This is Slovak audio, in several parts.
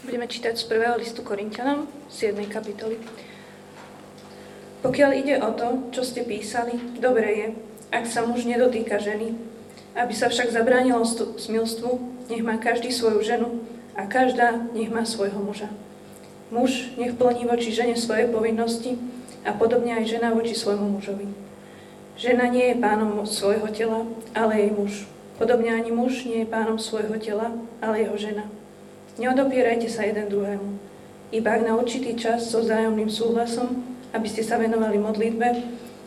Budeme čítať z prvého listu Korintianom, z jednej kapitoly. Pokiaľ ide o to, čo ste písali, dobre je, ak sa muž nedotýka ženy, aby sa však zabránilo smilstvu, nech má každý svoju ženu a každá nech má svojho muža. Muž nech plní voči žene svoje povinnosti a podobne aj žena voči svojmu mužovi. Žena nie je pánom svojho tela, ale jej muž. Podobne ani muž nie je pánom svojho tela, ale jeho žena. Neodopierajte sa jeden druhému. Iba ak na určitý čas so vzájomným súhlasom, aby ste sa venovali modlitbe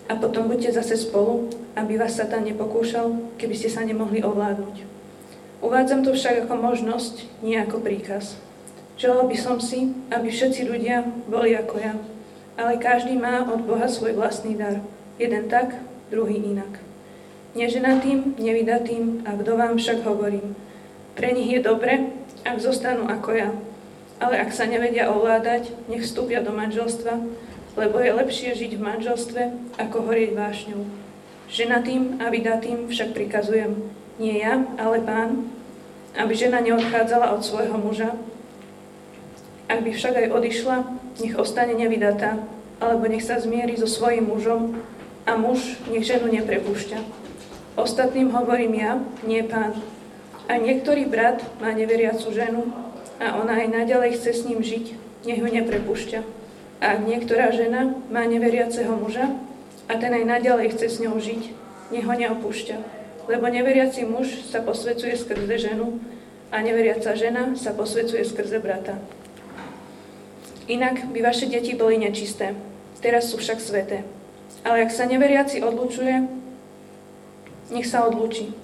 a potom buďte zase spolu, aby vás Satan nepokúšal, keby ste sa nemohli ovládnuť. Uvádzam to však ako možnosť, nie ako príkaz. Želal by som si, aby všetci ľudia boli ako ja, ale každý má od Boha svoj vlastný dar. Jeden tak, druhý inak. Neženatým, nevydatým a vdovám však hovorím. Pre nich je dobre, ak zostanú ako ja. Ale ak sa nevedia ovládať, nech vstúpia do manželstva, lebo je lepšie žiť v manželstve, ako horieť vášňou. Ženatým a vydatým však prikazujem, nie ja, ale pán, aby žena neodchádzala od svojho muža. Ak by však aj odišla, nech ostane nevydatá, alebo nech sa zmieri so svojím mužom a muž nech ženu neprepúšťa. Ostatným hovorím ja, nie pán, a niektorý brat má neveriacu ženu a ona aj naďalej chce s ním žiť, nech ju neprepúšťa. A niektorá žena má neveriaceho muža a ten aj naďalej chce s ňou žiť, nech ho neopúšťa. Lebo neveriaci muž sa posvecuje skrze ženu a neveriaca žena sa posvecuje skrze brata. Inak by vaše deti boli nečisté, teraz sú však sveté. Ale ak sa neveriaci odlučuje, nech sa odlučí.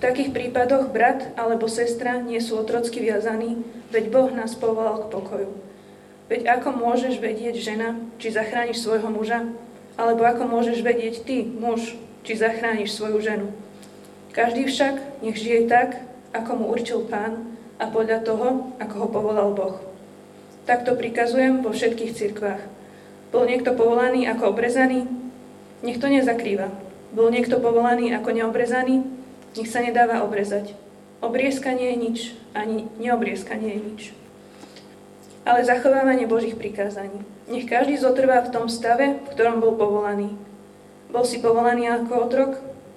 V takých prípadoch brat alebo sestra nie sú otrocky viazaní, veď Boh nás povolal k pokoju. Veď ako môžeš vedieť žena, či zachrániš svojho muža, alebo ako môžeš vedieť ty, muž, či zachrániš svoju ženu. Každý však nech žije tak, ako mu určil pán a podľa toho, ako ho povolal Boh. Takto prikazujem vo všetkých cirkvách. Bol niekto povolaný ako obrezaný? Nech to nezakrýva. Bol niekto povolaný ako neobrezaný? Nech sa nedáva obrezať. Obriezka je nič, ani neobriezka nie je nič. Ale zachovávanie Božích prikázaní. Nech každý zotrvá v tom stave, v ktorom bol povolaný. Bol si povolaný ako otrok?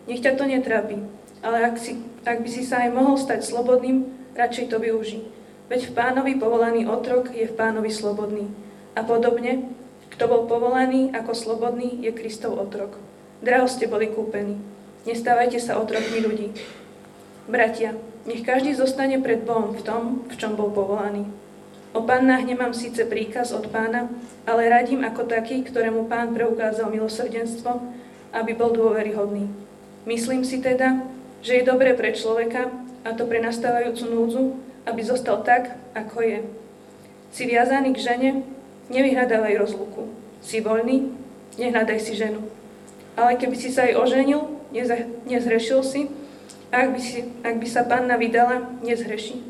Nech ťa to netrápi. Ale ak, si, ak by si sa aj mohol stať slobodným, radšej to využi. Veď v pánovi povolaný otrok je v pánovi slobodný. A podobne, kto bol povolaný ako slobodný, je Kristov otrok. Draho ste boli kúpení. Nestávajte sa otrokmi ľudí. Bratia, nech každý zostane pred Bohom v tom, v čom bol povolaný. O pannách nemám síce príkaz od pána, ale radím ako taký, ktorému pán preukázal milosrdenstvo, aby bol dôveryhodný. Myslím si teda, že je dobré pre človeka, a to pre nastávajúcu núdzu, aby zostal tak, ako je. Si viazaný k žene, nevyhľadávaj rozluku. Si voľný, nehľadaj si ženu. Ale keby si sa aj oženil, nezhrešil si, a ak by, si, ak by sa panna vydala, nezhreší.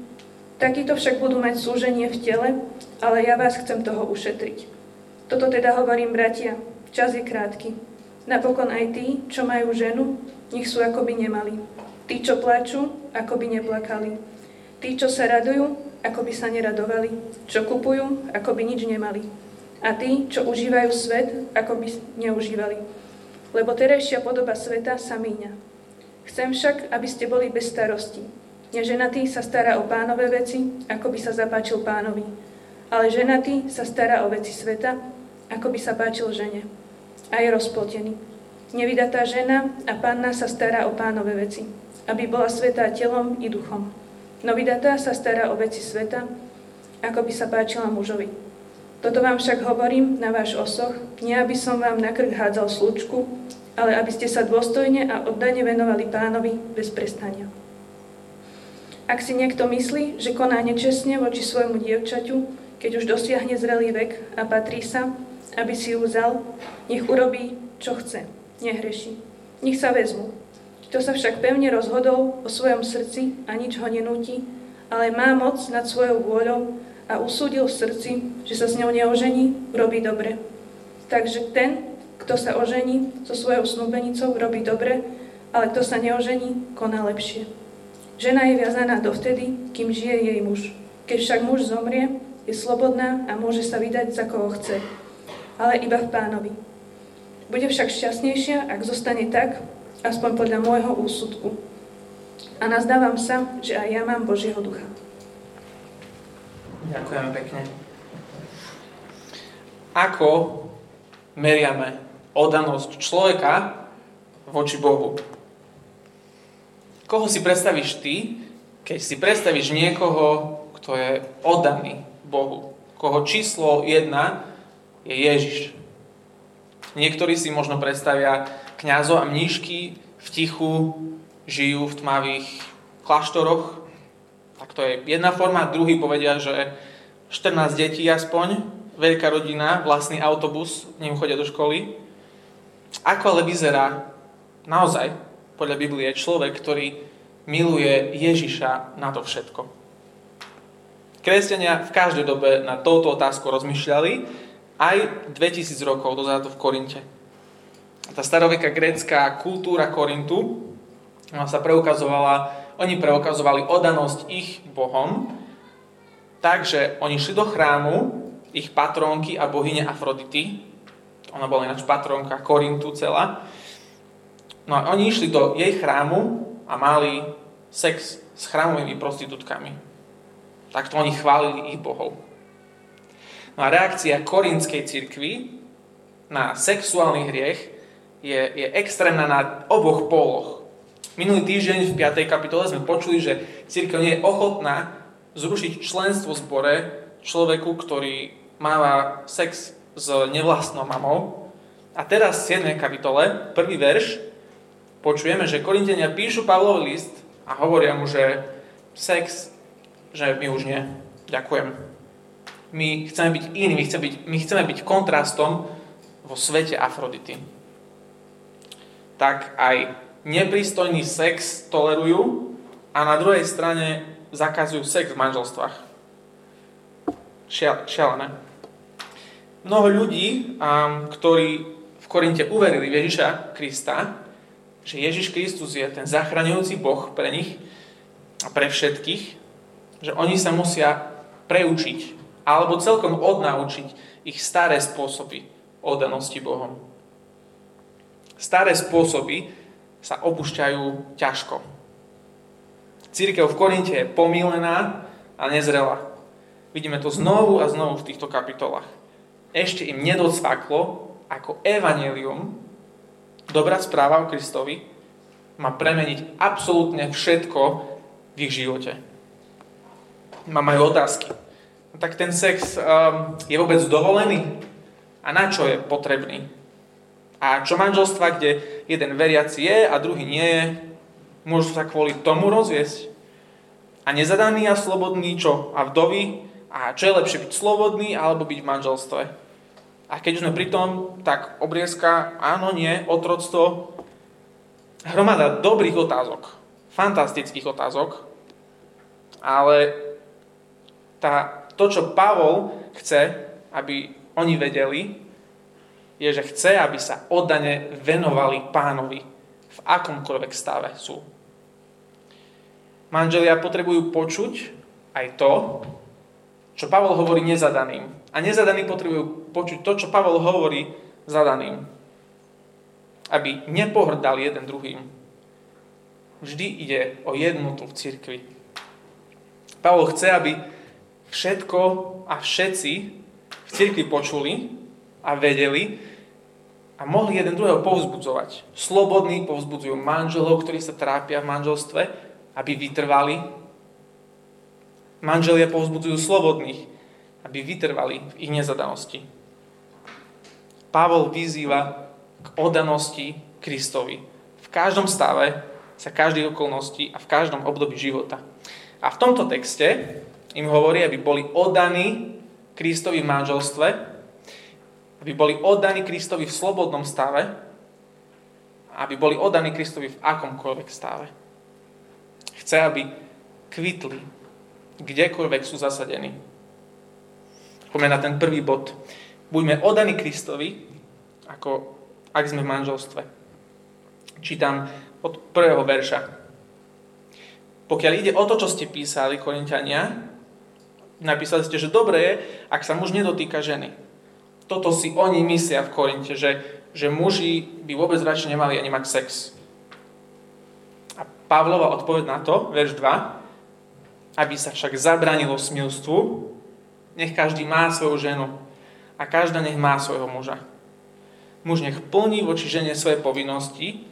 Takíto však budú mať súženie v tele, ale ja vás chcem toho ušetriť. Toto teda hovorím, bratia, čas je krátky. Napokon aj tí, čo majú ženu, nech sú ako by nemali. Tí, čo plačú, ako by neplakali. Tí, čo sa radujú, ako by sa neradovali. Čo kupujú, ako by nič nemali. A tí, čo užívajú svet, ako by neužívali lebo terajšia podoba sveta sa míňa. Chcem však, aby ste boli bez starosti. Neženatý sa stará o pánové veci, ako by sa zapáčil pánovi. Ale ženatý sa stará o veci sveta, ako by sa páčil žene. A je rozplotený. Nevydatá žena a pánna sa stará o pánové veci, aby bola svetá telom i duchom. No vydatá sa stará o veci sveta, ako by sa páčila mužovi. Toto vám však hovorím na váš osoch, nie aby som vám na krk hádzal slučku, ale aby ste sa dôstojne a oddane venovali pánovi bez prestania. Ak si niekto myslí, že koná nečestne voči svojmu dievčaťu, keď už dosiahne zrelý vek a patrí sa, aby si ju vzal, nech urobí, čo chce, nehreší. Nech sa vezmu. Kto sa však pevne rozhodol o svojom srdci a nič ho nenúti, ale má moc nad svojou vôľou, a usúdil v srdci, že sa s ňou neožení, robí dobre. Takže ten, kto sa ožení so svojou snúbenicou, robí dobre, ale kto sa neožení, koná lepšie. Žena je viazaná dovtedy, kým žije jej muž. Keď však muž zomrie, je slobodná a môže sa vydať za koho chce, ale iba v pánovi. Bude však šťastnejšia, ak zostane tak, aspoň podľa môjho úsudku. A nazdávam sa, že aj ja mám Božieho ducha. Ďakujem pekne. Ako meriame oddanosť človeka voči Bohu? Koho si predstavíš ty, keď si predstavíš niekoho, kto je oddaný Bohu? Koho číslo jedna je Ježiš. Niektorí si možno predstavia kňazov a mníšky v tichu žijú v tmavých kláštoroch. Tak to je jedna forma. Druhý povedia, že 14 detí aspoň, veľká rodina, vlastný autobus, ním chodia do školy. Ako ale vyzerá naozaj podľa Biblie človek, ktorý miluje Ježiša na to všetko. Kresťania v každej dobe na touto otázku rozmýšľali, aj 2000 rokov dozadu v Korinte. Tá staroveká grécka kultúra Korintu sa preukazovala, oni preukazovali odanosť ich Bohom, takže oni šli do chrámu, ich patrónky a bohyne Afrodity, ona bola ináč patrónka Korintu celá, No a oni išli do jej chrámu a mali sex s chrámovými prostitútkami. Takto oni chválili ich bohov. No a reakcia korinskej cirkvi na sexuálny hriech je, je extrémna na oboch póloch. Minulý týždeň v 5. kapitole sme počuli, že církev nie je ochotná zrušiť členstvo v zbore človeku, ktorý máva sex s nevlastnou mamou. A teraz v 7. kapitole, prvý verš, počujeme, že Korintenia píšu Pavlov list a hovoria mu, že sex, že my už nie. Ďakujem. My chceme byť iní, my chceme byť, my chceme byť kontrastom vo svete Afrodity. Tak aj neprístojný sex tolerujú a na druhej strane zakazujú sex v manželstvách. Šialené. Mnoho ľudí, ktorí v Korinte uverili v Ježiša Krista, že Ježiš Kristus je ten zachraňujúci Boh pre nich a pre všetkých, že oni sa musia preučiť alebo celkom odnaučiť ich staré spôsoby oddanosti Bohom. Staré spôsoby sa opúšťajú ťažko. Církev v Korinte je pomílená a nezrela. Vidíme to znovu a znovu v týchto kapitolách. Ešte im nedocvaklo, ako evanelium dobrá správa o Kristovi má premeniť absolútne všetko v ich živote. Mám aj otázky. No tak ten sex um, je vôbec dovolený? A na čo je potrebný? A čo manželstva, kde jeden veriaci je a druhý nie je, môžu sa kvôli tomu rozviesť? A nezadaný a slobodný čo? A vdovy? A čo je lepšie byť slobodný alebo byť v manželstve? A keď sme pri tom, tak obriezka, áno, nie, otroctvo, hromada dobrých otázok, fantastických otázok, ale tá, to, čo Pavol chce, aby oni vedeli, je, že chce, aby sa oddane venovali pánovi v akomkoľvek stave sú. Manželia potrebujú počuť aj to, čo Pavol hovorí nezadaným. A nezadaní potrebujú počuť to, čo Pavol hovorí zadaným. Aby nepohrdali jeden druhým. Vždy ide o jednotu v cirkvi. Pavol chce, aby všetko a všetci v cirkvi počuli a vedeli a mohli jeden druhého povzbudzovať. Slobodní povzbudzujú manželov, ktorí sa trápia v manželstve, aby vytrvali. Manželia povzbudzujú slobodných, aby vytrvali v ich nezadanosti. Pavol vyzýva k odanosti Kristovi. V každom stave, sa každej okolnosti a v každom období života. A v tomto texte im hovorí, aby boli oddaní Kristovi v manželstve, aby boli oddaní Kristovi v slobodnom stave, aby boli oddaní Kristovi v akomkoľvek stave. Chce, aby kvitli, kdekoľvek sú zasadení. Poďme na ten prvý bod. Buďme odaní Kristovi, ako ak sme v manželstve. Čítam od prvého verša. Pokiaľ ide o to, čo ste písali, Korintiania, Napísali ste, že dobre je, ak sa muž nedotýka ženy. Toto si oni myslia v Korinte, že, že muži by vôbec radšej nemali ani mať sex. A Pavlova odpoveď na to, verš 2, aby sa však zabranilo smilstvu, nech každý má svoju ženu a každá nech má svojho muža. Muž nech plní voči žene svoje povinnosti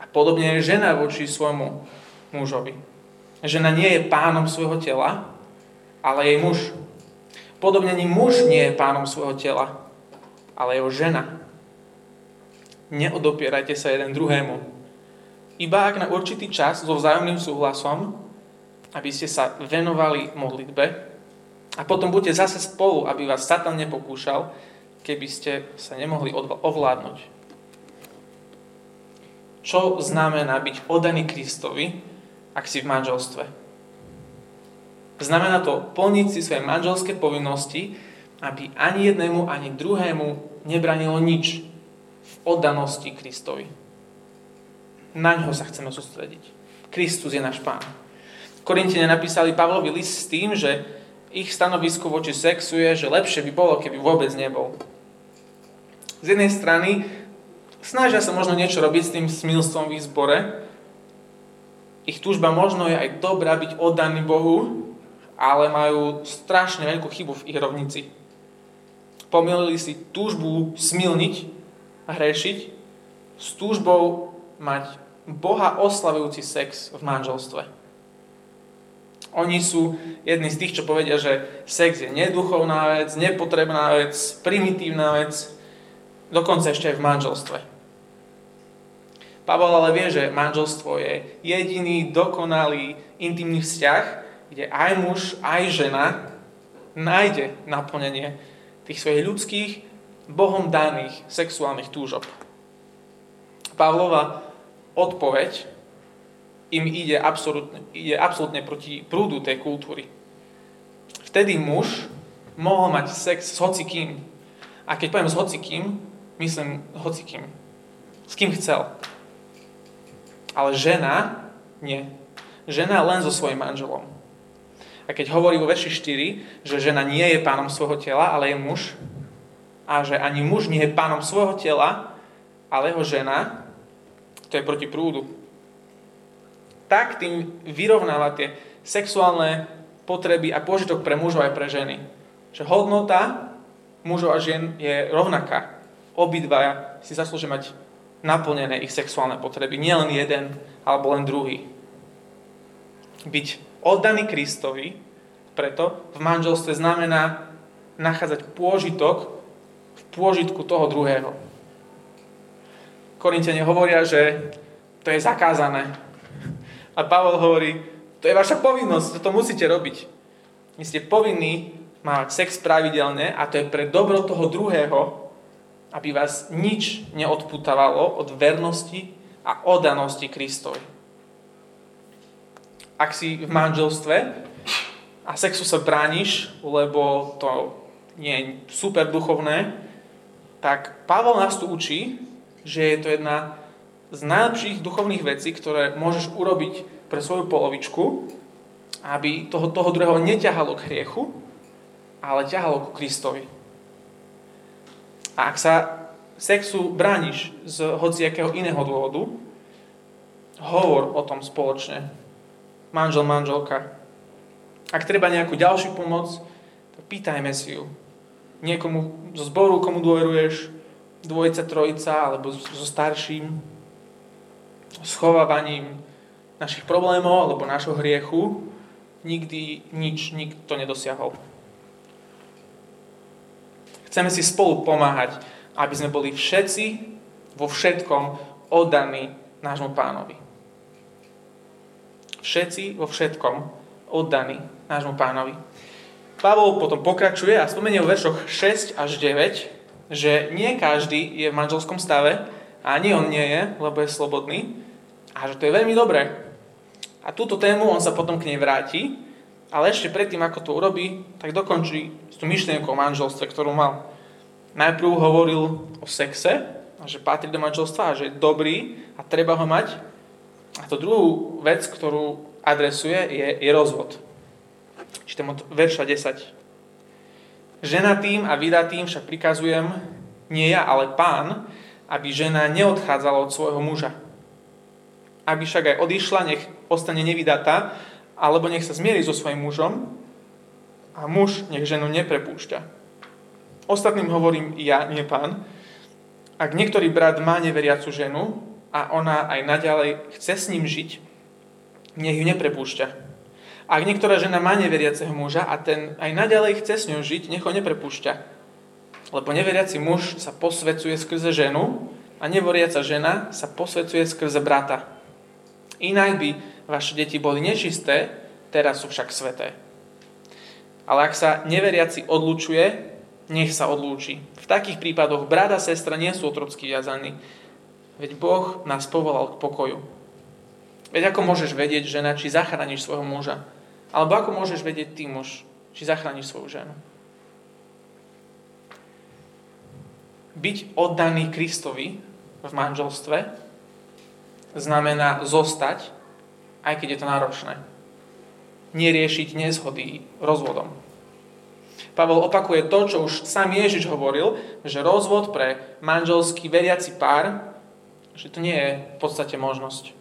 a podobne je žena voči svojmu mužovi. Žena nie je pánom svojho tela, ale jej muž. Podobne ani muž nie je pánom svojho tela, ale jeho žena. Neodopierajte sa jeden druhému. Iba ak na určitý čas so vzájomným súhlasom, aby ste sa venovali modlitbe a potom buďte zase spolu, aby vás Satan nepokúšal, keby ste sa nemohli ovládnuť. Čo znamená byť oddaný Kristovi, ak si v manželstve? Znamená to plniť si svoje manželské povinnosti, aby ani jednému, ani druhému nebranilo nič v oddanosti Kristovi. Na ňo sa chceme sústrediť. Kristus je náš pán. Korintine napísali Pavlovi list s tým, že ich stanovisko voči sexu je, že lepšie by bolo, keby vôbec nebol. Z jednej strany snažia sa možno niečo robiť s tým smilstvom v ich zbore. Ich túžba možno je aj dobrá byť oddaný Bohu, ale majú strašne veľkú chybu v ich rovnici. Pomýlili si túžbu smilniť a hrešiť s túžbou mať Boha oslavujúci sex v manželstve. Oni sú jedni z tých, čo povedia, že sex je neduchovná vec, nepotrebná vec, primitívna vec, dokonca ešte aj v manželstve. Pavel ale vie, že manželstvo je jediný dokonalý intimný vzťah, kde aj muž, aj žena nájde naplnenie tých svojich ľudských, Bohom daných sexuálnych túžob. Pavlova odpoveď im ide absolútne, ide absolútne proti prúdu tej kultúry. Vtedy muž mohol mať sex s hocikým. A keď poviem s hocikým, myslím hocikým. S kým chcel. Ale žena nie. Žena len so svojím manželom. A keď hovorí vo verši 4, že žena nie je pánom svojho tela, ale je muž, a že ani muž nie je pánom svojho tela, ale jeho žena, to je proti prúdu. Tak tým vyrovnáva tie sexuálne potreby a požitok pre mužov aj pre ženy. Že hodnota mužov a žien je rovnaká. Obidvaja si zaslúžia mať naplnené ich sexuálne potreby. Nie len jeden, alebo len druhý. Byť oddaný Kristovi, preto v manželstve znamená nachádzať pôžitok v pôžitku toho druhého. Korintene hovoria, že to je zakázané. A Pavel hovorí, to je vaša povinnosť, to musíte robiť. Vy ste povinní mať sex pravidelne a to je pre dobro toho druhého, aby vás nič neodputávalo od vernosti a oddanosti Kristovi ak si v manželstve a sexu sa brániš, lebo to nie je super duchovné, tak Pavel nás tu učí, že je to jedna z najlepších duchovných vecí, ktoré môžeš urobiť pre svoju polovičku, aby toho, toho druhého neťahalo k hriechu, ale ťahalo ku Kristovi. A ak sa sexu brániš z hociakého iného dôvodu, hovor o tom spoločne manžel, manželka. Ak treba nejakú ďalšiu pomoc, tak pýtajme si ju. Niekomu zo zboru, komu dôveruješ, dvojica, trojica, alebo so starším, schovávaním našich problémov alebo našho hriechu, nikdy nič nikto nedosiahol. Chceme si spolu pomáhať, aby sme boli všetci vo všetkom oddaní nášmu pánovi všetci vo všetkom oddaní nášmu pánovi. Pavol potom pokračuje a spomenie v veršoch 6 až 9, že nie každý je v manželskom stave, ani on nie je, lebo je slobodný, a že to je veľmi dobré. A túto tému on sa potom k nej vráti, ale ešte predtým, ako to urobí, tak dokončí tú myšlienku o manželstve, ktorú mal. Najprv hovoril o sexe, že patrí do manželstva a že je dobrý a treba ho mať. A to druhú vec, ktorú adresuje, je, je rozvod. Čítam od verša 10. Ženatým a vydatým však prikazujem, nie ja, ale pán, aby žena neodchádzala od svojho muža. Aby však aj odišla, nech ostane nevydatá, alebo nech sa zmierí so svojím mužom a muž nech ženu neprepúšťa. Ostatným hovorím ja, nie pán. Ak niektorý brat má neveriacu ženu a ona aj naďalej chce s ním žiť, nech ju neprepúšťa ak niektorá žena má neveriaceho muža a ten aj naďalej chce s ňou žiť, nech ho neprepúšťa. Lebo neveriaci muž sa posvecuje skrze ženu a neveriaca žena sa posvecuje skrze brata. Inak by vaše deti boli nečisté, teraz sú však sveté. Ale ak sa neveriaci odlučuje, nech sa odlúči. V takých prípadoch brat a sestra nie sú otrocky viazaní, veď Boh nás povolal k pokoju. Veď ako môžeš vedieť, žena, či zachrániš svojho muža? Alebo ako môžeš vedieť ty muž, či zachrániš svoju ženu? Byť oddaný Kristovi v manželstve znamená zostať, aj keď je to náročné. Neriešiť nezhody rozvodom. Pavel opakuje to, čo už sám Ježiš hovoril, že rozvod pre manželský veriaci pár, že to nie je v podstate možnosť.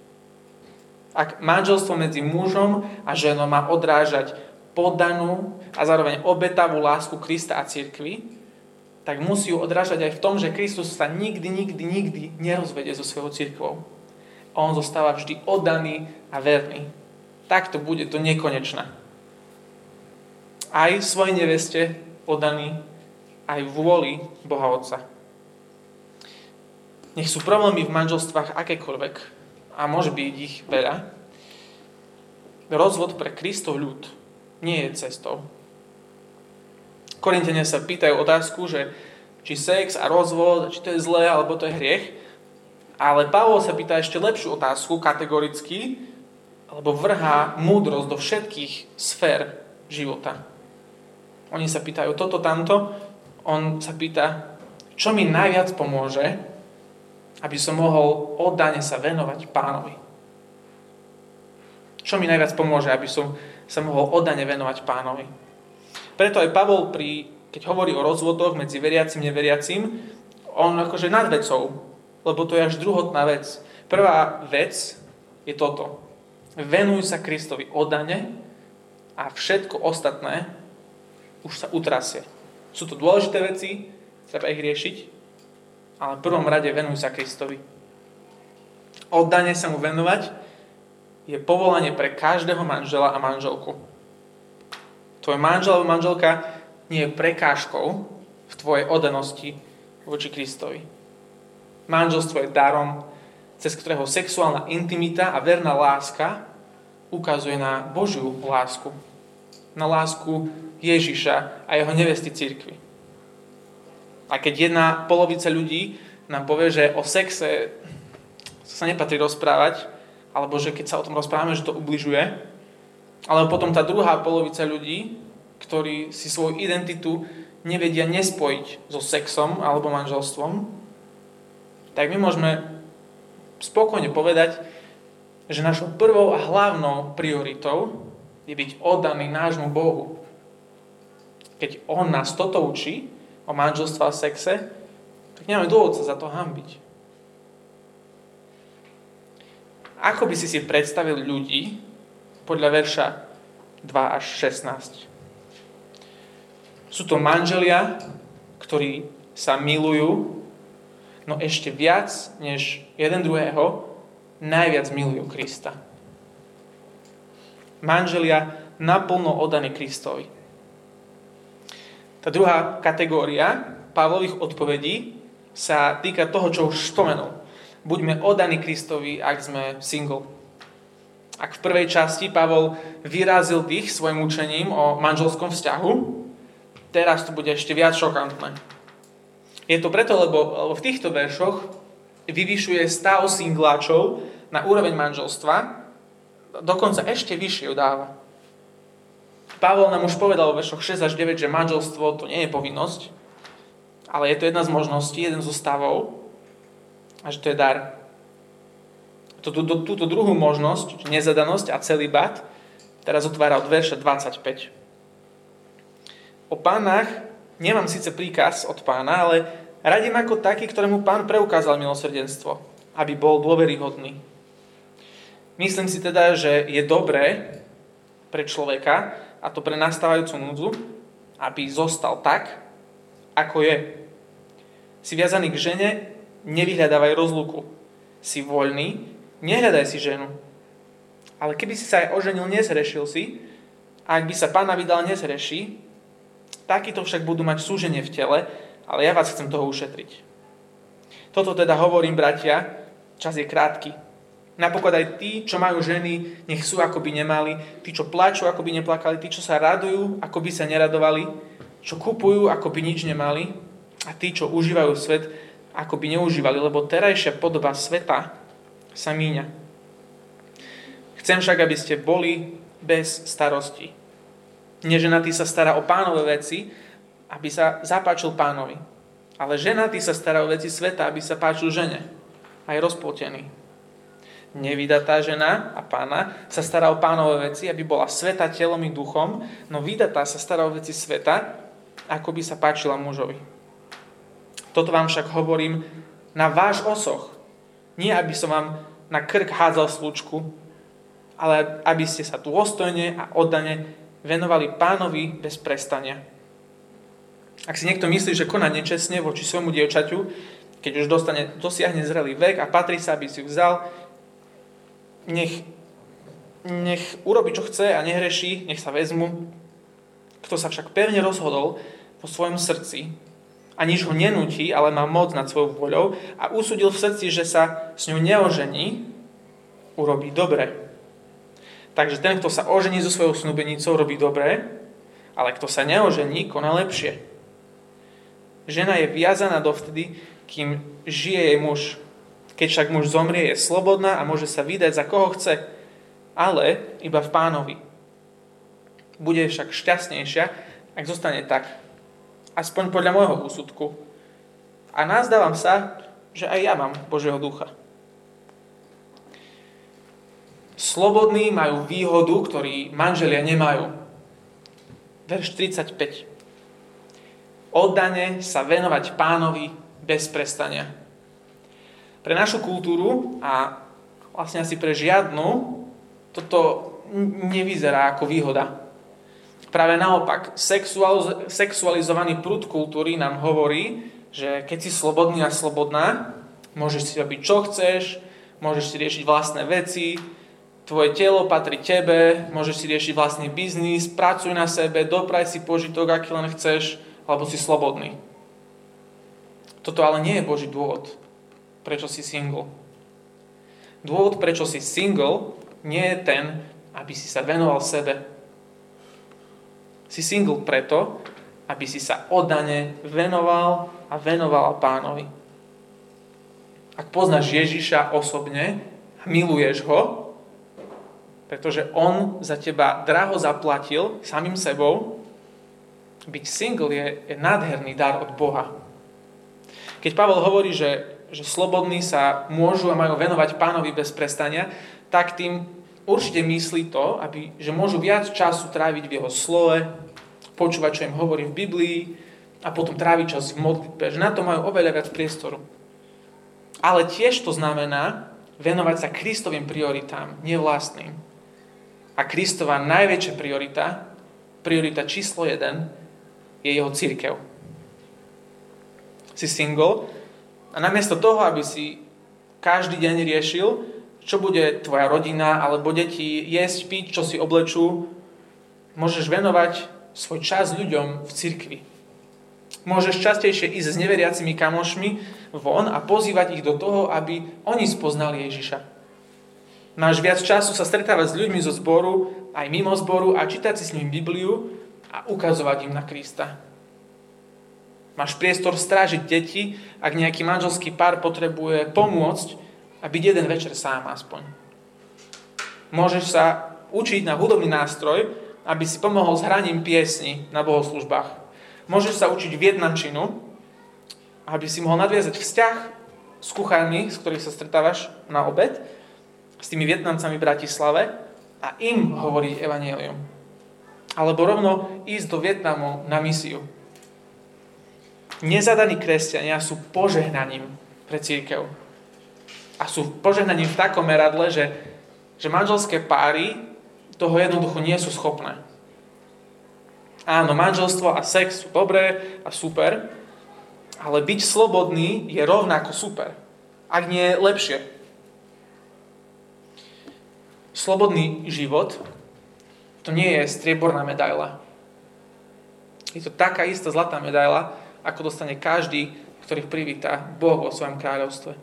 Ak manželstvo medzi mužom a ženou má odrážať podanú a zároveň obetavú lásku Krista a cirkvi, tak musí ju odrážať aj v tom, že Kristus sa nikdy, nikdy, nikdy nerozvedie so svojou cirkvou. On zostáva vždy oddaný a verný. Tak to bude to nekonečné. Aj svojej neveste oddaný, aj vôli Boha Otca. Nech sú problémy v manželstvách akékoľvek, a môže byť ich veľa, rozvod pre Kristov ľud nie je cestou. Korintene sa pýtajú otázku, že či sex a rozvod, či to je zlé, alebo to je hriech. Ale Pavol sa pýta ešte lepšiu otázku, kategoricky, alebo vrhá múdrosť do všetkých sfér života. Oni sa pýtajú toto, tamto. On sa pýta, čo mi najviac pomôže, aby som mohol oddane sa venovať pánovi. Čo mi najviac pomôže, aby som sa mohol oddane venovať pánovi. Preto aj Pavol, pri, keď hovorí o rozvodoch medzi veriacim a neveriacim, on akože nad vecou, lebo to je až druhotná vec. Prvá vec je toto. Venuj sa Kristovi oddane a všetko ostatné už sa utrasie. Sú to dôležité veci, treba ich riešiť, ale v prvom rade venuj sa Kristovi. Oddanie sa mu venovať je povolanie pre každého manžela a manželku. Tvoj manžel alebo manželka nie je prekážkou v tvojej oddanosti voči Kristovi. Manželstvo je darom, cez ktorého sexuálna intimita a verná láska ukazuje na Božiu lásku. Na lásku Ježiša a jeho nevesty cirkvi. A keď jedna polovica ľudí nám povie, že o sexe sa nepatrí rozprávať, alebo že keď sa o tom rozprávame, že to ubližuje, ale potom tá druhá polovica ľudí, ktorí si svoju identitu nevedia nespojiť so sexom alebo manželstvom, tak my môžeme spokojne povedať, že našou prvou a hlavnou prioritou je byť oddaný nášmu Bohu. Keď On nás toto učí, o manželstve a sexe, tak nemáme dôvod sa za to hambiť. Ako by si si predstavil ľudí podľa verša 2 až 16? Sú to manželia, ktorí sa milujú, no ešte viac než jeden druhého najviac milujú Krista. Manželia naplno oddaní Kristovi. Tá druhá kategória Pavlových odpovedí sa týka toho, čo už spomenul. Buďme oddaní Kristovi, ak sme single. Ak v prvej časti Pavol vyrazil tých svojim učením o manželskom vzťahu, teraz to bude ešte viac šokantné. Je to preto, lebo, lebo v týchto veršoch vyvyšuje stav singláčov na úroveň manželstva, dokonca ešte vyššie dáva. Pavol nám už povedal v veršoch 6 až 9, že manželstvo to nie je povinnosť, ale je to jedna z možností, jeden zo stavov a že to je dar. Túto, túto druhú možnosť, nezadanosť a celý bat, teraz otvára od verša 25. o pánach nemám síce príkaz od pána, ale radím ako taký, ktorému pán preukázal milosrdenstvo, aby bol dôveryhodný. Myslím si teda, že je dobré pre človeka, a to pre nastávajúcu núdzu, aby zostal tak, ako je. Si viazaný k žene, nevyhľadávaj rozluku. Si voľný, nehľadaj si ženu. Ale keby si sa aj oženil, nezhrešil si, a ak by sa pána vydal, nezhreší, takíto však budú mať súženie v tele, ale ja vás chcem toho ušetriť. Toto teda hovorím, bratia, čas je krátky. Napokon aj tí, čo majú ženy, nech sú, ako by nemali. Tí, čo plačú, ako by neplakali. Tí, čo sa radujú, ako by sa neradovali. Čo kupujú, ako by nič nemali. A tí, čo užívajú svet, ako by neužívali. Lebo terajšia podoba sveta sa míňa. Chcem však, aby ste boli bez starosti. Neženatý sa stará o pánové veci, aby sa zapáčil pánovi. Ale ženatý sa stará o veci sveta, aby sa páčil žene. Aj rozpotený nevydatá žena a pána sa stará o pánové veci, aby bola sveta telom i duchom, no vydatá sa stará o veci sveta, ako by sa páčila mužovi. Toto vám však hovorím na váš osoch. Nie, aby som vám na krk hádzal slučku, ale aby ste sa dôstojne a oddane venovali pánovi bez prestania. Ak si niekto myslí, že koná nečestne voči svojmu dievčaťu, keď už dostane, dosiahne zrelý vek a patrí sa, aby si ju vzal, nech, nech urobi, čo chce a nehreší, nech sa vezmu. Kto sa však pevne rozhodol po svojom srdci a nič ho nenúti, ale má moc nad svojou voľou a usúdil v srdci, že sa s ňou neožení, urobí dobre. Takže ten, kto sa ožení so svojou snúbenicou, robí dobre, ale kto sa neožení, koná lepšie. Žena je viazaná dovtedy, kým žije jej muž. Keď však muž zomrie, je slobodná a môže sa vydať za koho chce, ale iba v pánovi. Bude však šťastnejšia, ak zostane tak. Aspoň podľa môjho úsudku. A nazdávam sa, že aj ja mám Božieho ducha. Slobodní majú výhodu, ktorý manželia nemajú. Verš 35. Oddane sa venovať pánovi bez prestania. Pre našu kultúru a vlastne asi pre žiadnu toto nevyzerá ako výhoda. Práve naopak, sexualizovaný prúd kultúry nám hovorí, že keď si slobodný a slobodná, môžeš si robiť čo chceš, môžeš si riešiť vlastné veci, tvoje telo patrí tebe, môžeš si riešiť vlastný biznis, pracuj na sebe, dopraj si požitok, aký len chceš, alebo si slobodný. Toto ale nie je Boží dôvod prečo si single. Dôvod, prečo si single, nie je ten, aby si sa venoval sebe. Si single preto, aby si sa oddane venoval a venoval pánovi. Ak poznáš Ježiša osobne a miluješ ho, pretože on za teba draho zaplatil samým sebou, byť single je, je nádherný dar od Boha. Keď Pavel hovorí, že že slobodní sa môžu a majú venovať pánovi bez prestania, tak tým určite myslí to, aby, že môžu viac času tráviť v jeho slove, počúvať, čo im hovorí v Biblii a potom tráviť čas v modlitbe, že na to majú oveľa viac priestoru. Ale tiež to znamená venovať sa Kristovým prioritám, nevlastným. A Kristova najväčšia priorita, priorita číslo 1, je jeho církev. Si single, a namiesto toho, aby si každý deň riešil, čo bude tvoja rodina alebo deti jesť, piť, čo si oblečú, môžeš venovať svoj čas ľuďom v cirkvi. Môžeš častejšie ísť s neveriacimi kamošmi von a pozývať ich do toho, aby oni spoznali Ježiša. Máš viac času sa stretávať s ľuďmi zo zboru, aj mimo zboru a čítať si s nimi Bibliu a ukazovať im na Krista. Máš priestor strážiť deti, ak nejaký manželský pár potrebuje pomôcť a byť jeden večer sám aspoň. Môžeš sa učiť na hudobný nástroj, aby si pomohol s hraním piesni na bohoslužbách. Môžeš sa učiť vietnamčinu, aby si mohol nadviazať vzťah s kuchármi, s ktorých sa stretávaš na obed, s tými vietnamcami v Bratislave a im hovoriť evanelium. alebo rovno ísť do Vietnamu na misiu. Nezadaní kresťania sú požehnaním pre církev. A sú požehnaním v takom meradle, že, že manželské páry toho jednoducho nie sú schopné. Áno, manželstvo a sex sú dobré a super, ale byť slobodný je rovnako super, ak nie lepšie. Slobodný život to nie je strieborná medaila. Je to taká istá zlatá medaila, ako dostane každý, ktorých privíta Boh vo svojom kráľovstve.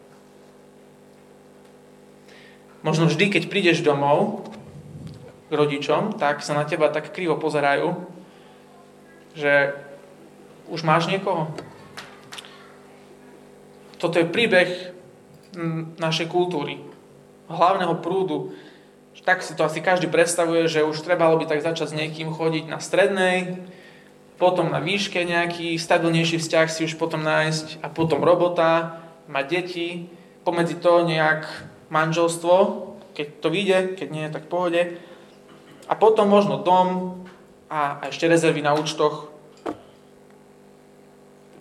Možno vždy, keď prídeš domov k rodičom, tak sa na teba tak krivo pozerajú, že už máš niekoho? Toto je príbeh našej kultúry, hlavného prúdu. Tak si to asi každý predstavuje, že už trebalo by tak začať s niekým chodiť na strednej, potom na výške nejaký stabilnejší vzťah si už potom nájsť a potom robota, mať deti, pomedzi to nejak manželstvo, keď to vyjde, keď nie, tak v. A potom možno dom a ešte rezervy na účtoch.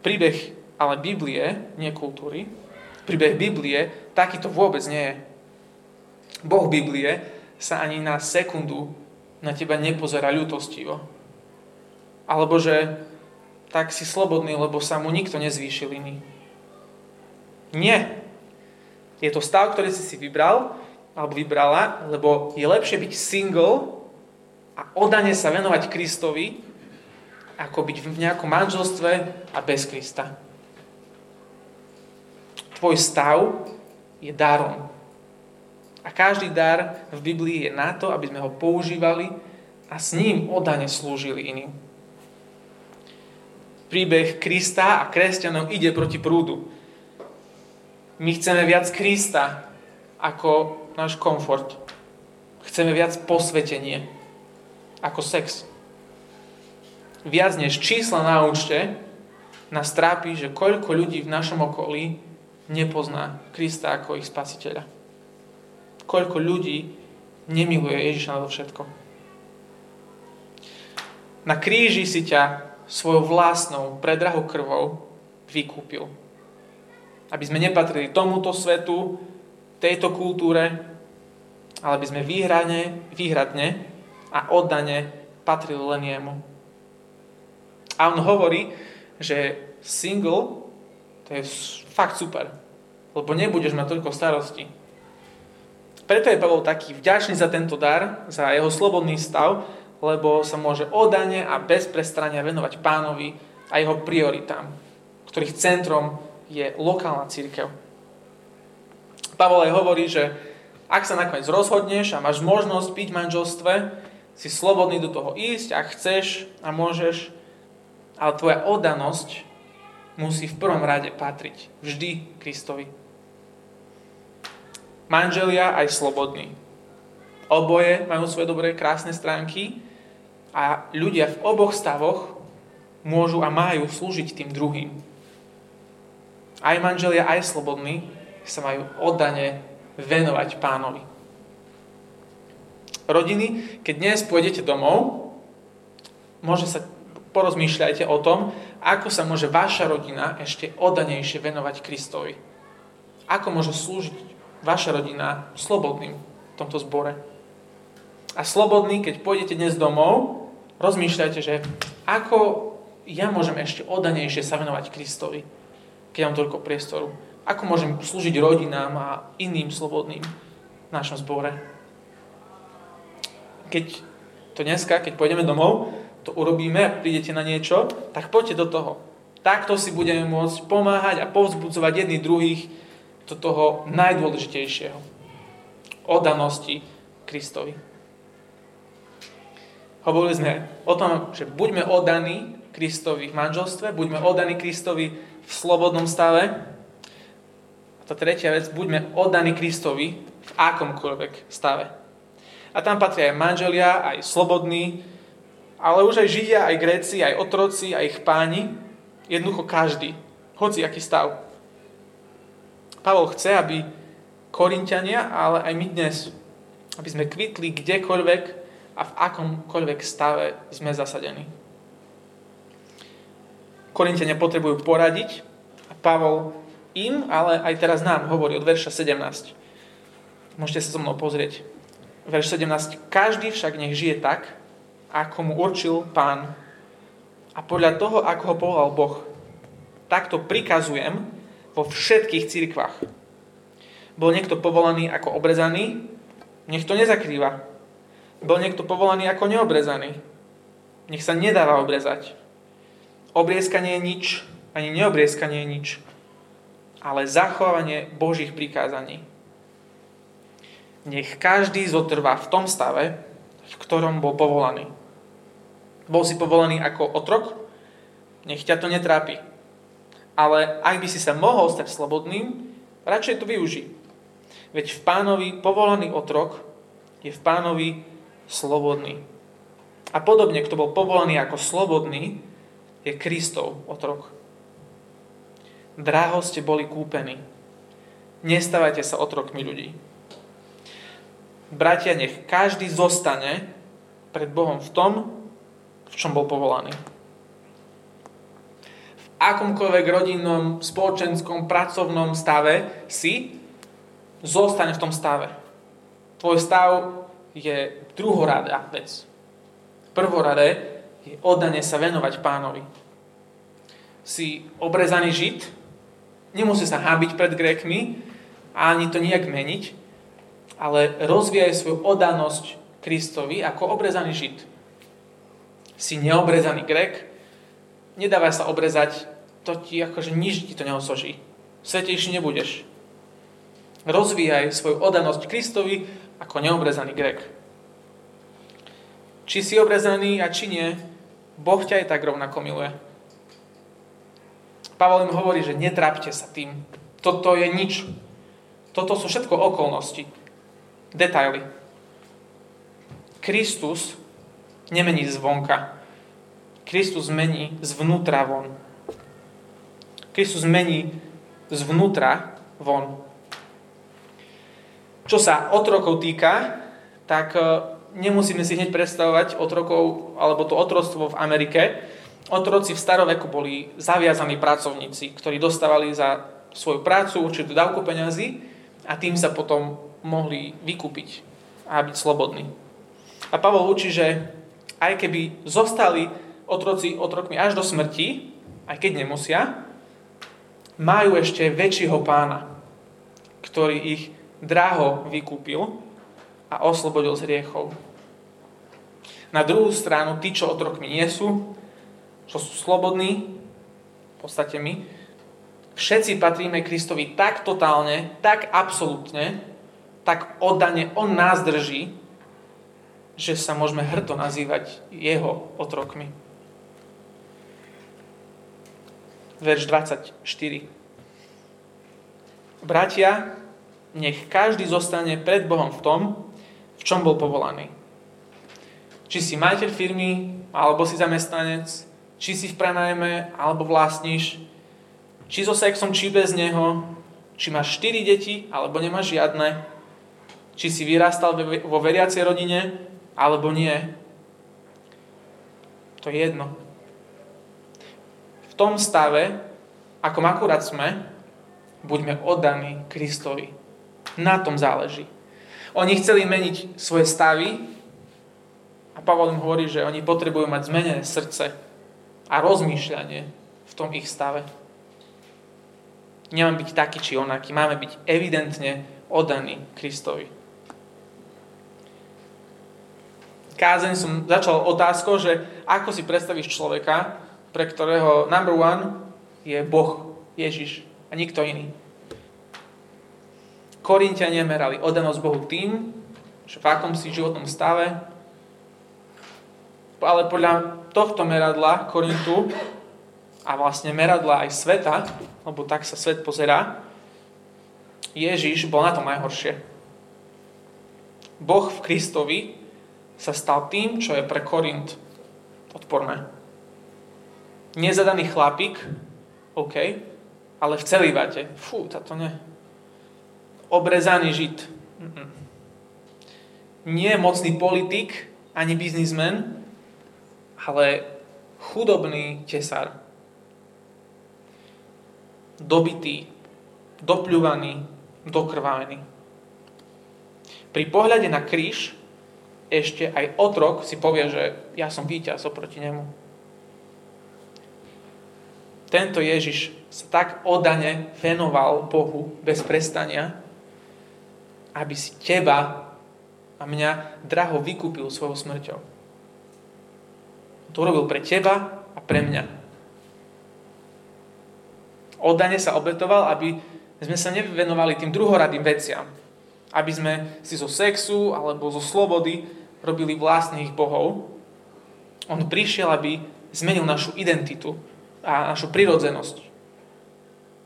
Príbeh ale Biblie, nie kultúry, príbeh Biblie, takýto vôbec nie je. Boh Biblie sa ani na sekundu na teba nepozerá ľutostivo. Alebo že tak si slobodný, lebo sa mu nikto nezvýšil iný. Nie. Je to stav, ktorý si si vybral, alebo vybrala, lebo je lepšie byť single a odane sa venovať Kristovi, ako byť v nejakom manželstve a bez Krista. Tvoj stav je darom. A každý dar v Biblii je na to, aby sme ho používali a s ním odane slúžili iným. Príbeh Krista a kresťanov ide proti prúdu. My chceme viac Krista ako náš komfort. Chceme viac posvetenie ako sex. Viac než čísla na účte nás trápi, že koľko ľudí v našom okolí nepozná Krista ako ich spasiteľa. Koľko ľudí nemiluje Ježiša na to všetko. Na kríži si ťa svojou vlastnou predrahou krvou vykúpil. Aby sme nepatrili tomuto svetu, tejto kultúre, ale aby sme výhradne, výhradne a oddane patrili len jemu. A on hovorí, že single to je fakt super, lebo nebudeš mať toľko starosti. Preto je Pavol taký vďačný za tento dar, za jeho slobodný stav, lebo sa môže odane a bez prestrania venovať pánovi a jeho prioritám, ktorých centrom je lokálna církev. Pavol aj hovorí, že ak sa nakoniec rozhodneš a máš možnosť byť v manželstve, si slobodný do toho ísť, ak chceš a môžeš, ale tvoja oddanosť musí v prvom rade patriť vždy Kristovi. Manželia aj slobodní. Oboje majú svoje dobré, krásne stránky a ľudia v oboch stavoch môžu a majú slúžiť tým druhým. Aj manželia, aj slobodní sa majú oddane venovať pánovi. Rodiny, keď dnes pôjdete domov, môže sa porozmýšľajte o tom, ako sa môže vaša rodina ešte oddanejšie venovať Kristovi. Ako môže slúžiť vaša rodina slobodným v tomto zbore. A slobodný, keď pôjdete dnes domov, rozmýšľajte, že ako ja môžem ešte oddanejšie sa venovať Kristovi, keď mám toľko priestoru. Ako môžem slúžiť rodinám a iným slobodným v našom zbore. Keď to dneska, keď pôjdeme domov, to urobíme a prídete na niečo, tak poďte do toho. Takto si budeme môcť pomáhať a povzbudzovať jedných druhých do toho najdôležitejšieho. Odanosti Kristovi. Hovorili sme o tom, že buďme oddaní Kristovi v manželstve, buďme oddaní Kristovi v slobodnom stave. A tá tretia vec, buďme oddaní Kristovi v akomkoľvek stave. A tam patria aj manželia, aj slobodní, ale už aj Židia, aj Gréci, aj otroci, aj ich páni, jednoducho každý, hoci aký stav. Pavol chce, aby Korintiania, ale aj my dnes, aby sme kvitli kdekoľvek, a v akomkoľvek stave sme zasadení. Korintenia potrebujú poradiť a Pavol im, ale aj teraz nám hovorí od verša 17. Môžete sa so mnou pozrieť. Verš 17. Každý však nech žije tak, ako mu určil pán a podľa toho, ako ho povolal Boh. Takto prikazujem vo všetkých cirkvách. Bol niekto povolaný ako obrezaný, nech to nezakrýva. Bol niekto povolaný ako neobrezaný. Nech sa nedáva obrezať. Obriezka nie je nič, ani neobriezka nie je nič, ale zachovanie Božích prikázaní. Nech každý zotrvá v tom stave, v ktorom bol povolaný. Bol si povolaný ako otrok, nech ťa to netrápi. Ale ak by si sa mohol stať slobodným, radšej to využij. Veď v pánovi povolaný otrok je v pánovi slobodný. A podobne, kto bol povolaný ako slobodný, je Kristov otrok. Dráho ste boli kúpení. Nestávajte sa otrokmi ľudí. Bratia, nech každý zostane pred Bohom v tom, v čom bol povolaný. V akomkoľvek rodinnom, spoločenskom, pracovnom stave si, zostane v tom stave. Tvoj stav je druhoradá vec. Prvoradé je oddanie sa venovať pánovi. Si obrezaný žid, nemusí sa hábiť pred Grékmi a ani to nejak meniť, ale rozvíjaj svoju oddanosť Kristovi ako obrezaný žid. Si neobrezaný Grék, nedávaj sa obrezať, to ti akože nič ti to neosoží. Svetejší nebudeš. Rozvíjaj svoju oddanosť Kristovi ako neobrezaný Grek. Či si obrezaný a či nie, Boh ťa aj tak rovnako miluje. Pavel im hovorí, že netrápte sa tým. Toto je nič. Toto sú všetko okolnosti. Detaily. Kristus nemení zvonka. Kristus mení zvnútra von. Kristus mení zvnútra von. Čo sa otrokov týka, tak nemusíme si hneď predstavovať otrokov alebo to otroctvo v Amerike. Otroci v staroveku boli zaviazaní pracovníci, ktorí dostávali za svoju prácu určitú dávku peňazí a tým sa potom mohli vykúpiť a byť slobodní. A Pavol učí, že aj keby zostali otroci otrokmi až do smrti, aj keď nemusia, majú ešte väčšieho pána, ktorý ich dráho vykúpil a oslobodil z hriechov. Na druhú stranu, tí, čo otrokmi nie sú, čo sú slobodní, v podstate my, všetci patríme Kristovi tak totálne, tak absolútne, tak oddane On nás drží, že sa môžeme hrdo nazývať Jeho otrokmi. Verš 24. Bratia, nech každý zostane pred Bohom v tom, v čom bol povolaný. Či si majiteľ firmy, alebo si zamestnanec, či si v prenajme, alebo vlastníš, či so sexom, či bez neho, či máš 4 deti, alebo nemáš žiadne, či si vyrastal vo veriacej rodine, alebo nie. To je jedno. V tom stave, ako akurát sme, buďme oddaní Kristovi. Na tom záleží. Oni chceli meniť svoje stavy a Pavol im hovorí, že oni potrebujú mať zmenené srdce a rozmýšľanie v tom ich stave. Nemáme byť taký či onaký, máme byť evidentne oddaní Kristovi. Kázeň som začal otázkou, že ako si predstavíš človeka, pre ktorého number one je Boh, Ježiš a nikto iný. Korintiania merali oddanosť Bohu tým, že v akom si životnom stave, ale podľa tohto meradla Korintu a vlastne meradla aj sveta, lebo tak sa svet pozerá, Ježiš bol na tom najhoršie. Boh v Kristovi sa stal tým, čo je pre Korint odporné. Nezadaný chlapík, OK, ale v celibate, fú, táto ne obrezaný žid. Nie mocný politik, ani biznismen, ale chudobný tesár. Dobitý, dopľúvaný, dokrvávený. Pri pohľade na kríž ešte aj otrok si povie, že ja som víťaz oproti nemu. Tento Ježiš sa tak odane venoval Bohu bez prestania, aby si teba a mňa draho vykúpil svojou smrťou. To urobil pre teba a pre mňa. Odane sa obetoval, aby sme sa nevenovali tým druhoradým veciam. Aby sme si zo sexu alebo zo slobody robili vlastných bohov. On prišiel, aby zmenil našu identitu a našu prirodzenosť.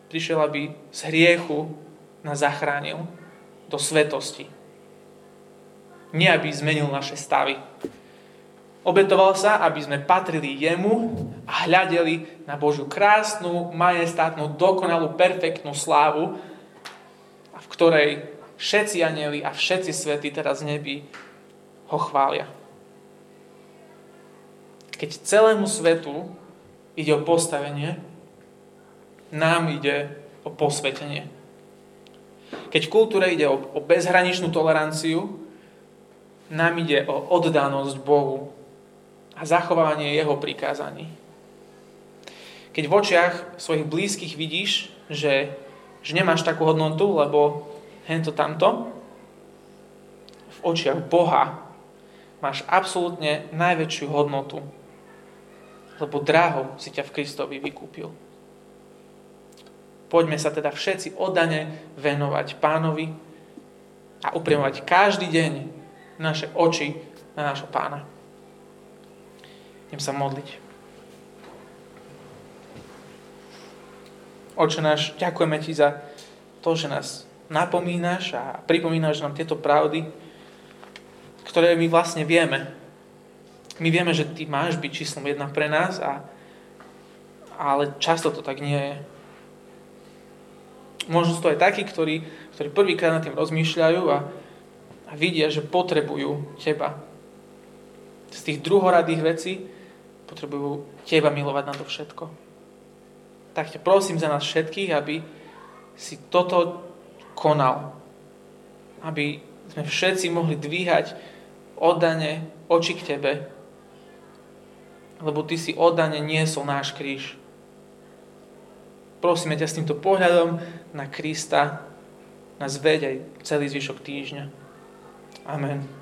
Prišiel, aby z hriechu nás zachránil do svetosti. Nie, aby zmenil naše stavy. Obetoval sa, aby sme patrili jemu a hľadeli na Božiu krásnu, majestátnu, dokonalú, perfektnú slávu, v ktorej všetci anieli a všetci svety teraz nebi ho chvália. Keď celému svetu ide o postavenie, nám ide o posvetenie. Keď v kultúre ide o, o bezhraničnú toleranciu, nám ide o oddanosť Bohu a zachovávanie Jeho prikázaní. Keď v očiach svojich blízkych vidíš, že, že nemáš takú hodnotu, lebo hento tamto, v očiach Boha máš absolútne najväčšiu hodnotu, lebo draho si ťa v Kristovi vykúpil. Poďme sa teda všetci oddane venovať pánovi a upriemovať každý deň naše oči na nášho pána. Idem sa modliť. Oče náš, ďakujeme Ti za to, že nás napomínaš a pripomínaš nám tieto pravdy, ktoré my vlastne vieme. My vieme, že Ty máš byť číslom jedna pre nás, a, ale často to tak nie je. Možno sú to aj takí, ktorí, ktorí prvýkrát nad tým rozmýšľajú a, a vidia, že potrebujú teba. Z tých druhoradých vecí potrebujú teba milovať na to všetko. Tak ťa prosím za nás všetkých, aby si toto konal. Aby sme všetci mohli dvíhať oddane oči k tebe, lebo ty si oddane niesol náš kríž. Prosíme ťa s týmto pohľadom na Krista nás veď aj celý zvyšok týždňa. Amen.